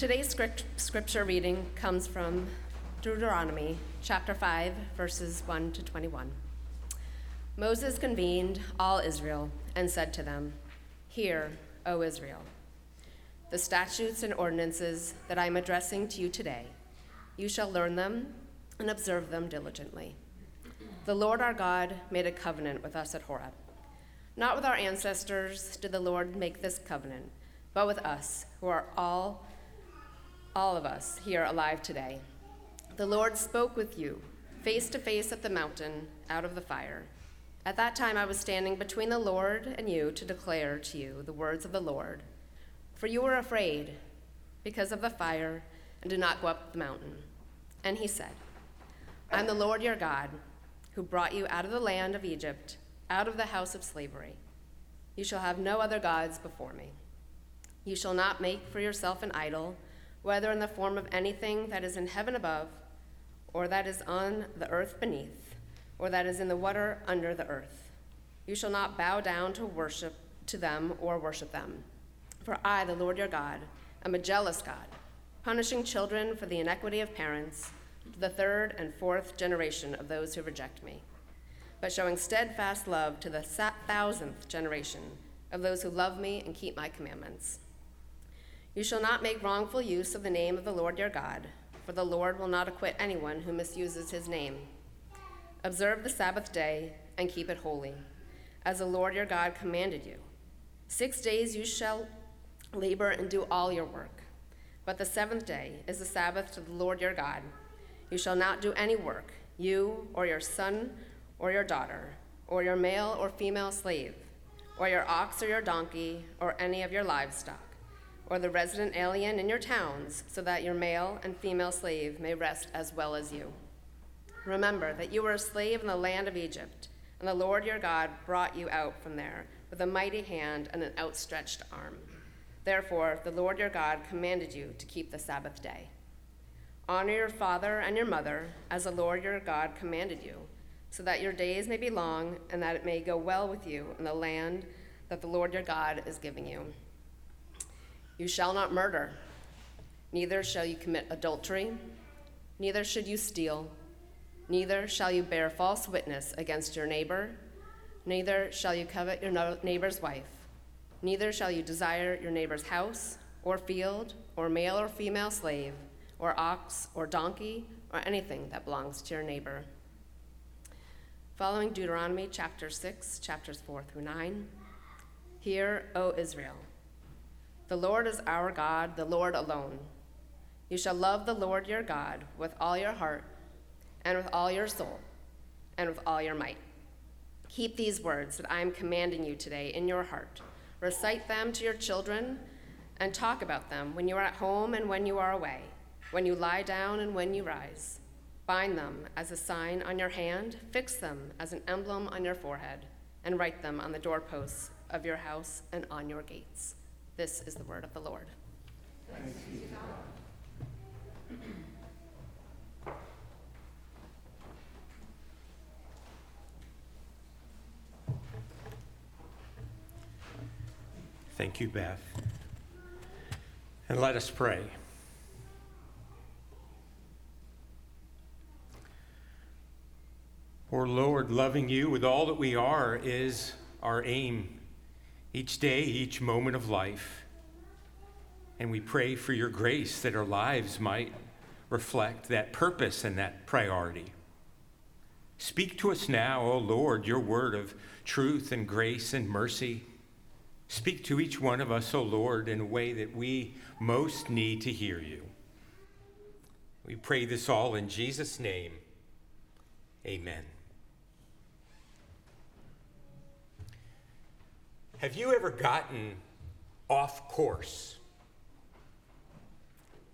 Today's script, scripture reading comes from Deuteronomy chapter 5, verses 1 to 21. Moses convened all Israel and said to them, Hear, O Israel, the statutes and ordinances that I am addressing to you today. You shall learn them and observe them diligently. The Lord our God made a covenant with us at Horeb. Not with our ancestors did the Lord make this covenant, but with us, who are all, all of us here alive today. The Lord spoke with you, face to face at the mountain, out of the fire. At that time I was standing between the Lord and you to declare to you the words of the Lord. For you were afraid because of the fire and did not go up the mountain. And he said, I am the Lord your God, who brought you out of the land of Egypt, out of the house of slavery. You shall have no other gods before me. You shall not make for yourself an idol, whether in the form of anything that is in heaven above, or that is on the earth beneath, or that is in the water under the earth. You shall not bow down to worship to them or worship them. For I, the Lord your God, am a jealous God, punishing children for the iniquity of parents to the third and fourth generation of those who reject me, but showing steadfast love to the thousandth generation of those who love me and keep my commandments. You shall not make wrongful use of the name of the Lord your God, for the Lord will not acquit anyone who misuses his name. Observe the Sabbath day and keep it holy, as the Lord your God commanded you. Six days you shall labor and do all your work, but the seventh day is the Sabbath to the Lord your God. You shall not do any work, you or your son or your daughter, or your male or female slave, or your ox or your donkey, or any of your livestock or the resident alien in your towns, so that your male and female slave may rest as well as you. Remember that you were a slave in the land of Egypt, and the Lord your God brought you out from there with a mighty hand and an outstretched arm. Therefore, the Lord your God commanded you to keep the Sabbath day. Honor your father and your mother, as the Lord your God commanded you, so that your days may be long and that it may go well with you in the land that the Lord your God is giving you. You shall not murder, neither shall you commit adultery, neither should you steal, neither shall you bear false witness against your neighbor, neither shall you covet your neighbor's wife, neither shall you desire your neighbor's house, or field, or male or female slave, or ox, or donkey, or anything that belongs to your neighbor. Following Deuteronomy chapter 6, chapters 4 through 9. Hear, O Israel. The Lord is our God, the Lord alone. You shall love the Lord your God with all your heart, and with all your soul, and with all your might. Keep these words that I am commanding you today in your heart. Recite them to your children, and talk about them when you are at home and when you are away, when you lie down and when you rise. Bind them as a sign on your hand, fix them as an emblem on your forehead, and write them on the doorposts of your house and on your gates. This is the word of the Lord. Thank you, Beth. And let us pray. Or Lord, loving you with all that we are is our aim each day, each moment of life. And we pray for your grace that our lives might reflect that purpose and that priority. Speak to us now, O Lord, your word of truth and grace and mercy. Speak to each one of us, O Lord, in a way that we most need to hear you. We pray this all in Jesus' name. Amen. Have you ever gotten off course?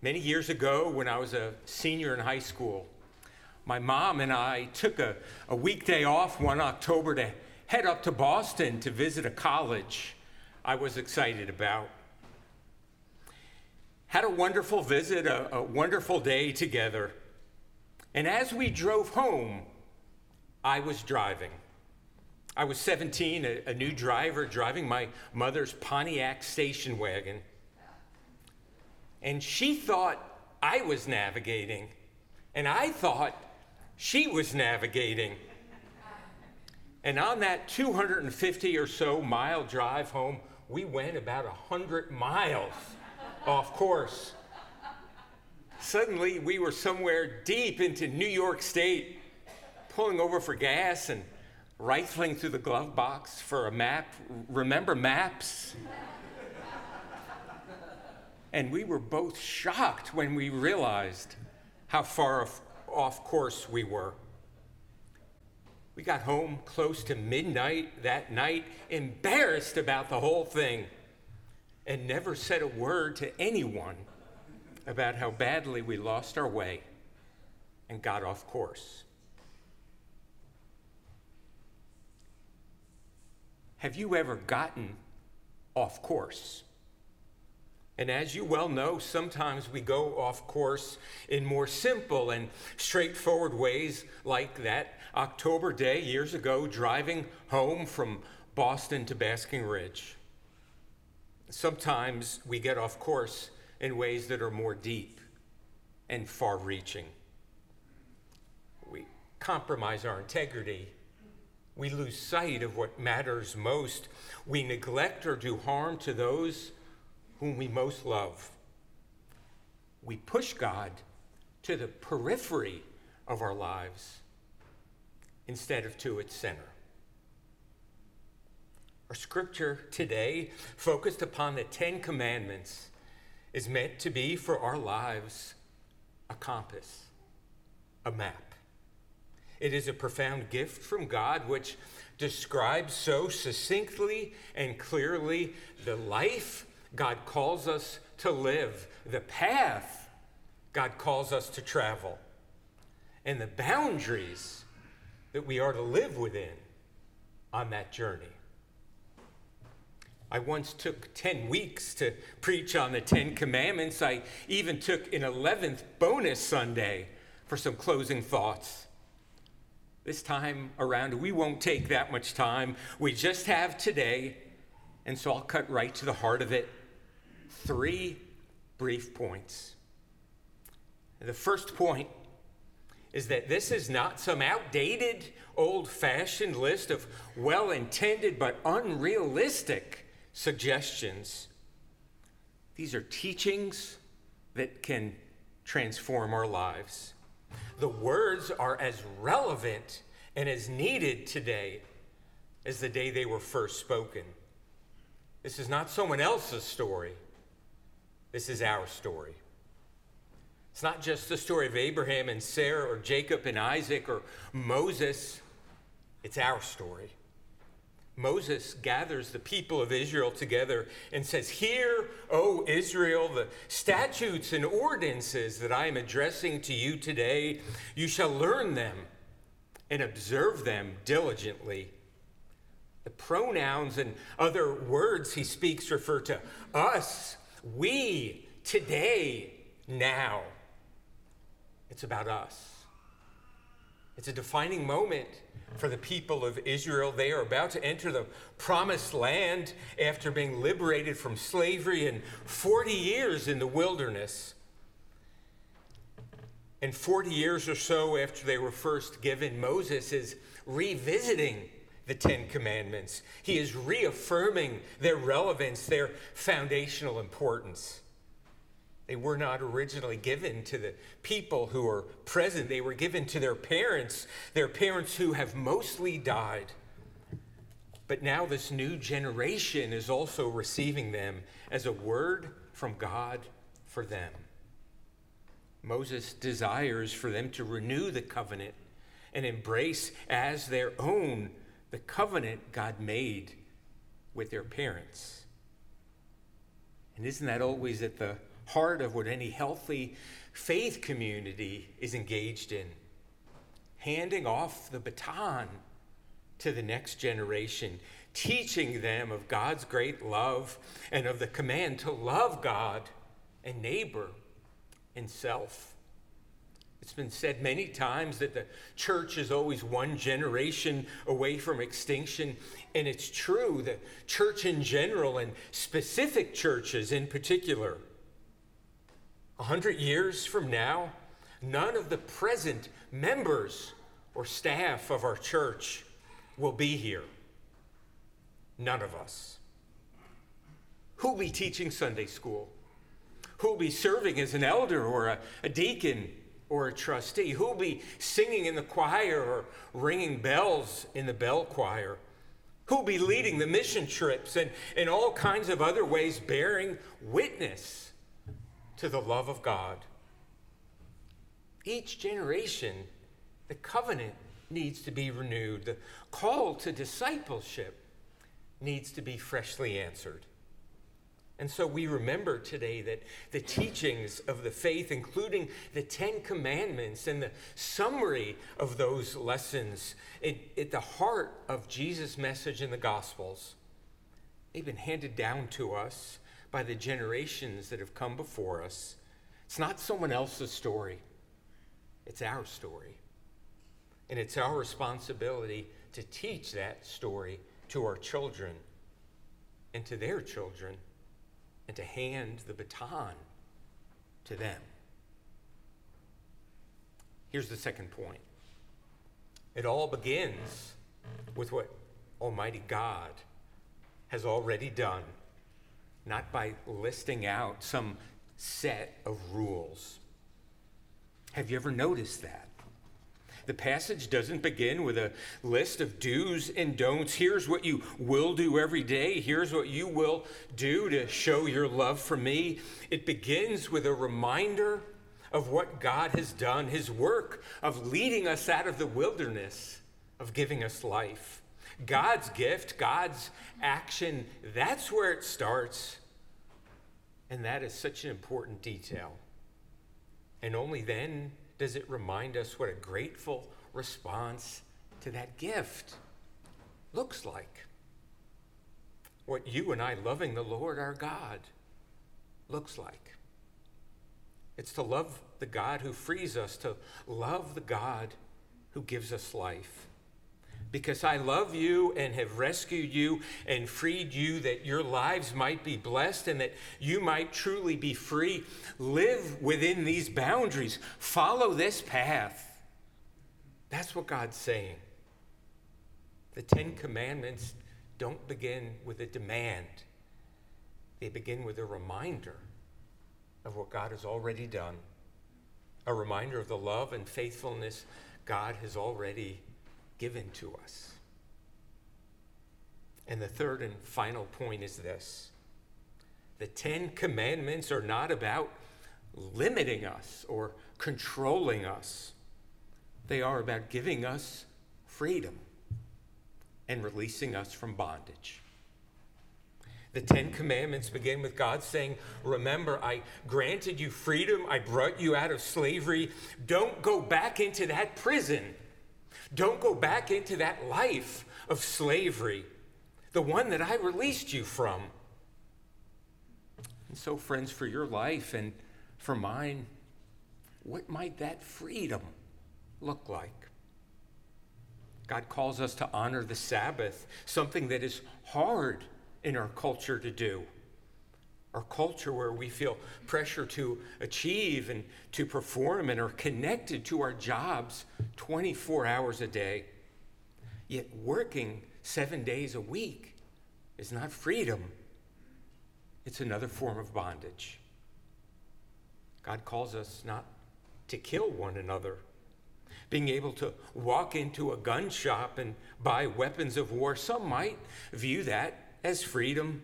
Many years ago, when I was a senior in high school, my mom and I took a, a weekday off one October to head up to Boston to visit a college I was excited about. Had a wonderful visit, a, a wonderful day together. And as we drove home, I was driving. I was 17, a, a new driver driving my mother's Pontiac station wagon. and she thought I was navigating, and I thought she was navigating. And on that 250 or so mile drive home, we went about 100 miles off course. Suddenly, we were somewhere deep into New York State, pulling over for gas and rifling through the glove box for a map. Remember maps? and we were both shocked when we realized how far off course we were. We got home close to midnight that night, embarrassed about the whole thing, and never said a word to anyone about how badly we lost our way and got off course. Have you ever gotten off course? And as you well know, sometimes we go off course in more simple and straightforward ways, like that October day years ago, driving home from Boston to Basking Ridge. Sometimes we get off course in ways that are more deep and far reaching. We compromise our integrity. We lose sight of what matters most. We neglect or do harm to those whom we most love. We push God to the periphery of our lives instead of to its center. Our scripture today, focused upon the Ten Commandments, is meant to be for our lives a compass, a map. It is a profound gift from God which describes so succinctly and clearly the life God calls us to live, the path God calls us to travel, and the boundaries that we are to live within on that journey. I once took 10 weeks to preach on the Ten Commandments. I even took an 11th bonus Sunday for some closing thoughts. This time around, we won't take that much time. We just have today, and so I'll cut right to the heart of it. Three brief points. The first point is that this is not some outdated, old fashioned list of well intended but unrealistic suggestions. These are teachings that can transform our lives. The words are as relevant and as needed today as the day they were first spoken. This is not someone else's story, this is our story. It's not just the story of Abraham and Sarah or Jacob and Isaac or Moses, it's our story. Moses gathers the people of Israel together and says, Hear, O Israel, the statutes and ordinances that I am addressing to you today. You shall learn them and observe them diligently. The pronouns and other words he speaks refer to us, we, today, now. It's about us. It's a defining moment for the people of Israel. They are about to enter the promised land after being liberated from slavery and 40 years in the wilderness. And 40 years or so after they were first given, Moses is revisiting the Ten Commandments. He is reaffirming their relevance, their foundational importance. They were not originally given to the people who are present. They were given to their parents, their parents who have mostly died. But now this new generation is also receiving them as a word from God for them. Moses desires for them to renew the covenant and embrace as their own the covenant God made with their parents. And isn't that always at the heart of what any healthy faith community is engaged in. Handing off the baton to the next generation, teaching them of God's great love and of the command to love God and neighbor and self. It's been said many times that the church is always one generation away from extinction. And it's true that church in general and specific churches in particular A hundred years from now, none of the present members or staff of our church will be here. None of us. Who'll be teaching Sunday school? Who'll be serving as an elder or a, a deacon or a trustee? Who'll be singing in the choir or ringing bells in the bell choir? Who'll be leading the mission trips and in all kinds of other ways bearing witness to the love of God? Each generation, the covenant needs to be renewed. The call to discipleship needs to be freshly answered. And so we remember today that the teachings of the faith, including the Ten Commandments and the summary of those lessons at the heart of Jesus' message in the Gospels, they've been handed down to us by the generations that have come before us. It's not someone else's story, it's our story. And it's our responsibility to teach that story to our children and to their children and to hand the baton to them. Here's the second point it all begins with what Almighty God has already done, not by listing out some set of rules. Have you ever noticed that? The passage doesn't begin with a list of do's and don'ts. Here's what you will do every day. Here's what you will do to show your love for me. It begins with a reminder of what God has done, his work of leading us out of the wilderness, of giving us life. God's gift, God's action, that's where it starts. And that is such an important detail. And only then does it remind us what a grateful response to that gift looks like. What you and I loving the Lord our God looks like. It's to love the God who frees us, to love the God who gives us life. Because I love you and have rescued you and freed you that your lives might be blessed and that you might truly be free. Live within these boundaries. Follow this path. That's what God's saying. The Ten Commandments don't begin with a demand, they begin with a reminder of what God has already done, a reminder of the love and faithfulness God has already given to us. And the third and final point is this the Ten Commandments are not about limiting us or controlling us, they are about giving us freedom and releasing us from bondage. The Ten Commandments begin with God saying, Remember, I granted you freedom. I brought you out of slavery. Don't go back into that prison. Don't go back into that life of slavery, the one that I released you from. And so, friends, for your life and for mine, what might that freedom look like? God calls us to honor the Sabbath, something that is hard in our culture to do our culture where we feel pressure to achieve and to perform and are connected to our jobs 24 hours a day. Yet working seven days a week is not freedom, it's another form of bondage. God calls us not to kill one another. Being able to walk into a gun shop and buy weapons of war, some might view that as freedom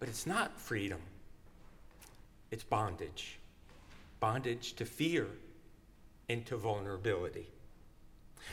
but it's not freedom, it's bondage. Bondage to fear and to vulnerability.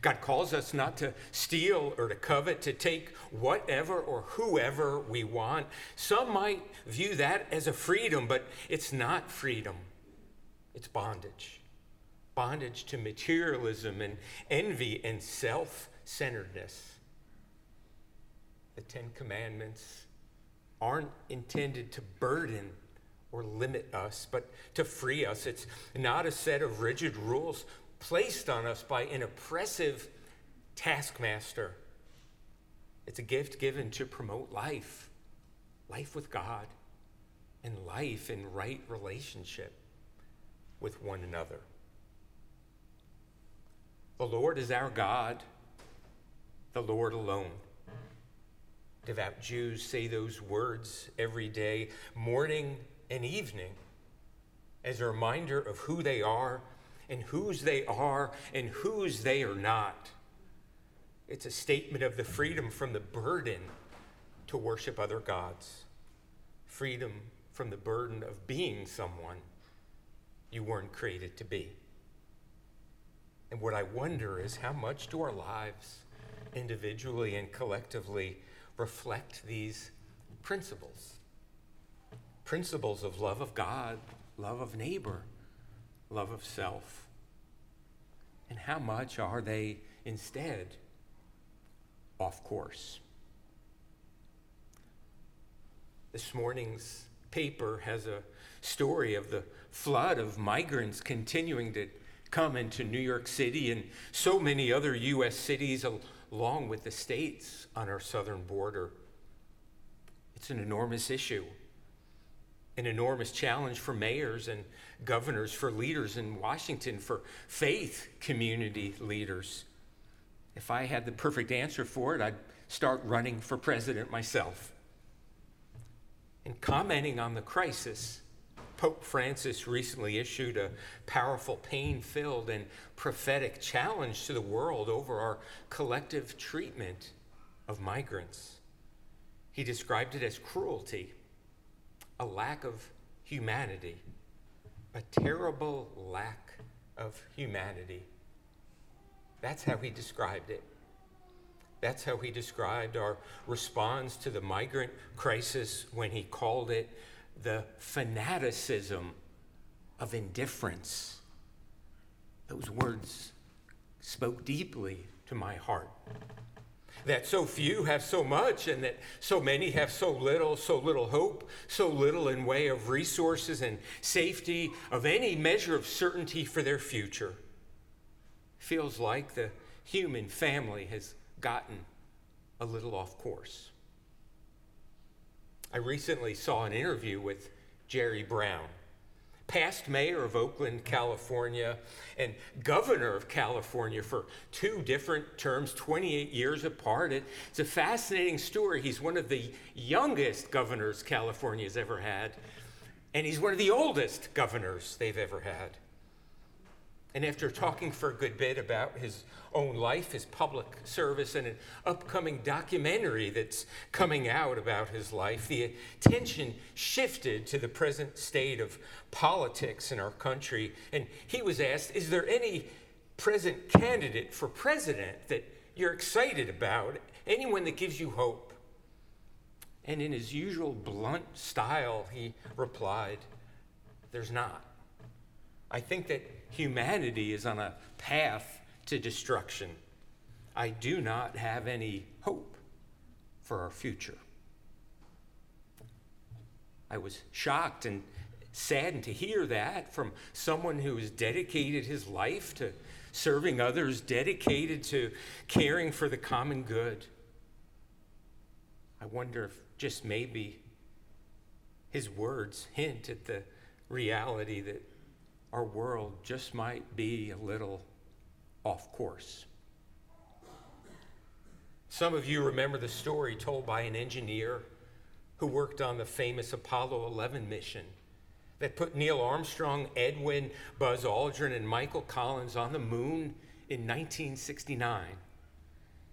God calls us not to steal or to covet, to take whatever or whoever we want. Some might view that as a freedom, but it's not freedom, it's bondage. Bondage to materialism and envy and self centeredness. The Ten Commandments aren't intended to burden or limit us, but to free us. It's not a set of rigid rules placed on us by an oppressive taskmaster. It's a gift given to promote life, life with God, and life in right relationship with one another. The Lord is our God, the Lord alone. Devout Jews say those words every day, morning and evening, as a reminder of who they are and whose they are and whose they are not. It's a statement of the freedom from the burden to worship other gods, freedom from the burden of being someone you weren't created to be. And what I wonder is how much do our lives, individually and collectively, reflect these principles? Principles of love of God, love of neighbor, love of self. And how much are they instead off course? This morning's paper has a story of the flood of migrants continuing to come into New York City and so many other U.S. cities along with the states on our southern border. It's an enormous issue, an enormous challenge for mayors and governors, for leaders in Washington, for faith community leaders. If I had the perfect answer for it, I'd start running for president myself. In commenting on the crisis, Pope Francis recently issued a powerful, pain filled, and prophetic challenge to the world over our collective treatment of migrants. He described it as cruelty, a lack of humanity, a terrible lack of humanity. That's how he described it. That's how he described our response to the migrant crisis when he called it the fanaticism of indifference. Those words spoke deeply to my heart. That so few have so much, and that so many have so little, so little hope, so little in way of resources and safety, of any measure of certainty for their future. Feels like the human family has gotten a little off course. I recently saw an interview with Jerry Brown, past mayor of Oakland, California, and governor of California for two different terms, 28 years apart. It's a fascinating story. He's one of the youngest governors California's ever had, and he's one of the oldest governors they've ever had. And after talking for a good bit about his own life, his public service, and an upcoming documentary that's coming out about his life, the attention shifted to the present state of politics in our country. And he was asked, Is there any present candidate for president that you're excited about? Anyone that gives you hope? And in his usual blunt style, he replied, There's not. I think that humanity is on a path to destruction. I do not have any hope for our future. I was shocked and saddened to hear that from someone who has dedicated his life to serving others, dedicated to caring for the common good. I wonder if just maybe his words hint at the reality that our world just might be a little off course. Some of you remember the story told by an engineer who worked on the famous Apollo 11 mission that put Neil Armstrong, Edwin, Buzz Aldrin, and Michael Collins on the moon in 1969.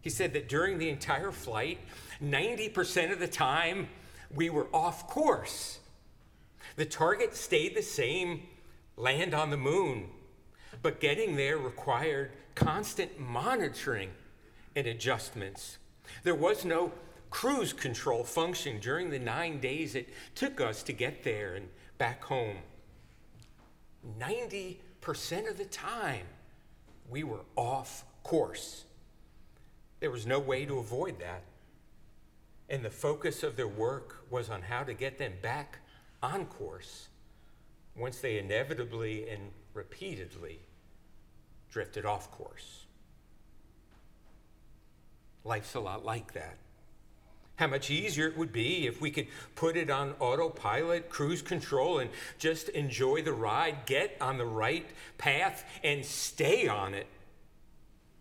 He said that during the entire flight, 90% of the time, we were off course. The target stayed the same land on the moon. But getting there required constant monitoring and adjustments. There was no cruise control function during the nine days it took us to get there and back home. 90% of the time, we were off course. There was no way to avoid that. And the focus of their work was on how to get them back on course once they inevitably and repeatedly drifted off course. Life's a lot like that. How much easier it would be if we could put it on autopilot, cruise control, and just enjoy the ride, get on the right path, and stay on it.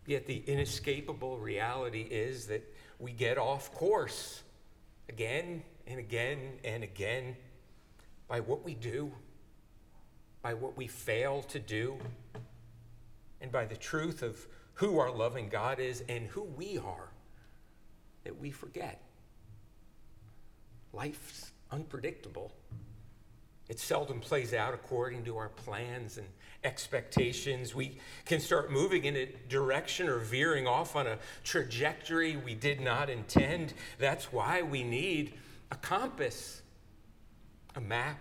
Yet the inescapable reality is that we get off course again and again and again by what we do, by what we fail to do, and by the truth of who our loving God is and who we are that we forget. Life's unpredictable. It seldom plays out according to our plans and expectations. We can start moving in a direction or veering off on a trajectory we did not intend. That's why we need a compass, a map.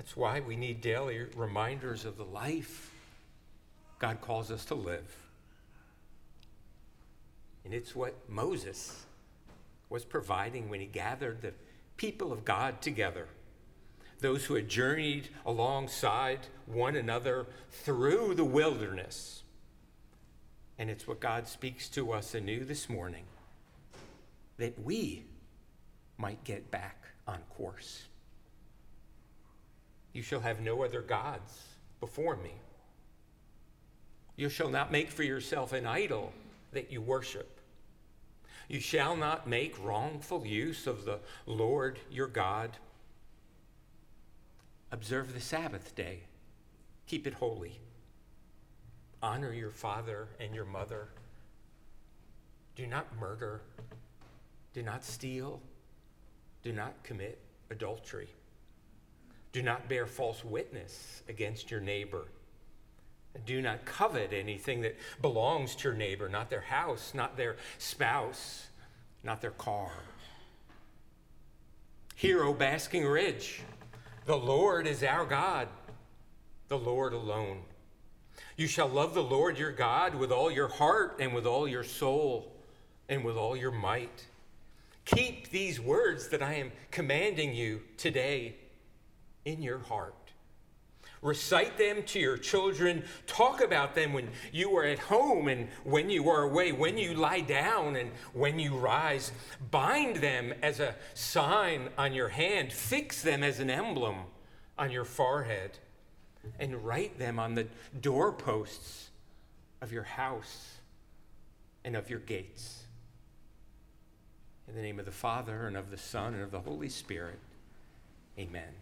That's why we need daily reminders of the life God calls us to live. And it's what Moses was providing when he gathered the people of God together, those who had journeyed alongside one another through the wilderness. And it's what God speaks to us anew this morning that we might get back on course. You shall have no other gods before me. You shall not make for yourself an idol that you worship. You shall not make wrongful use of the Lord your God. Observe the Sabbath day, keep it holy. Honor your father and your mother. Do not murder. Do not steal. Do not commit adultery. Do not bear false witness against your neighbor. Do not covet anything that belongs to your neighbor, not their house, not their spouse, not their car. Hear, O Basking Ridge, the Lord is our God, the Lord alone. You shall love the Lord your God with all your heart and with all your soul and with all your might. Keep these words that I am commanding you today in your heart. Recite them to your children. Talk about them when you are at home and when you are away, when you lie down and when you rise. Bind them as a sign on your hand. Fix them as an emblem on your forehead. And write them on the doorposts of your house and of your gates. In the name of the Father, and of the Son, and of the Holy Spirit, amen.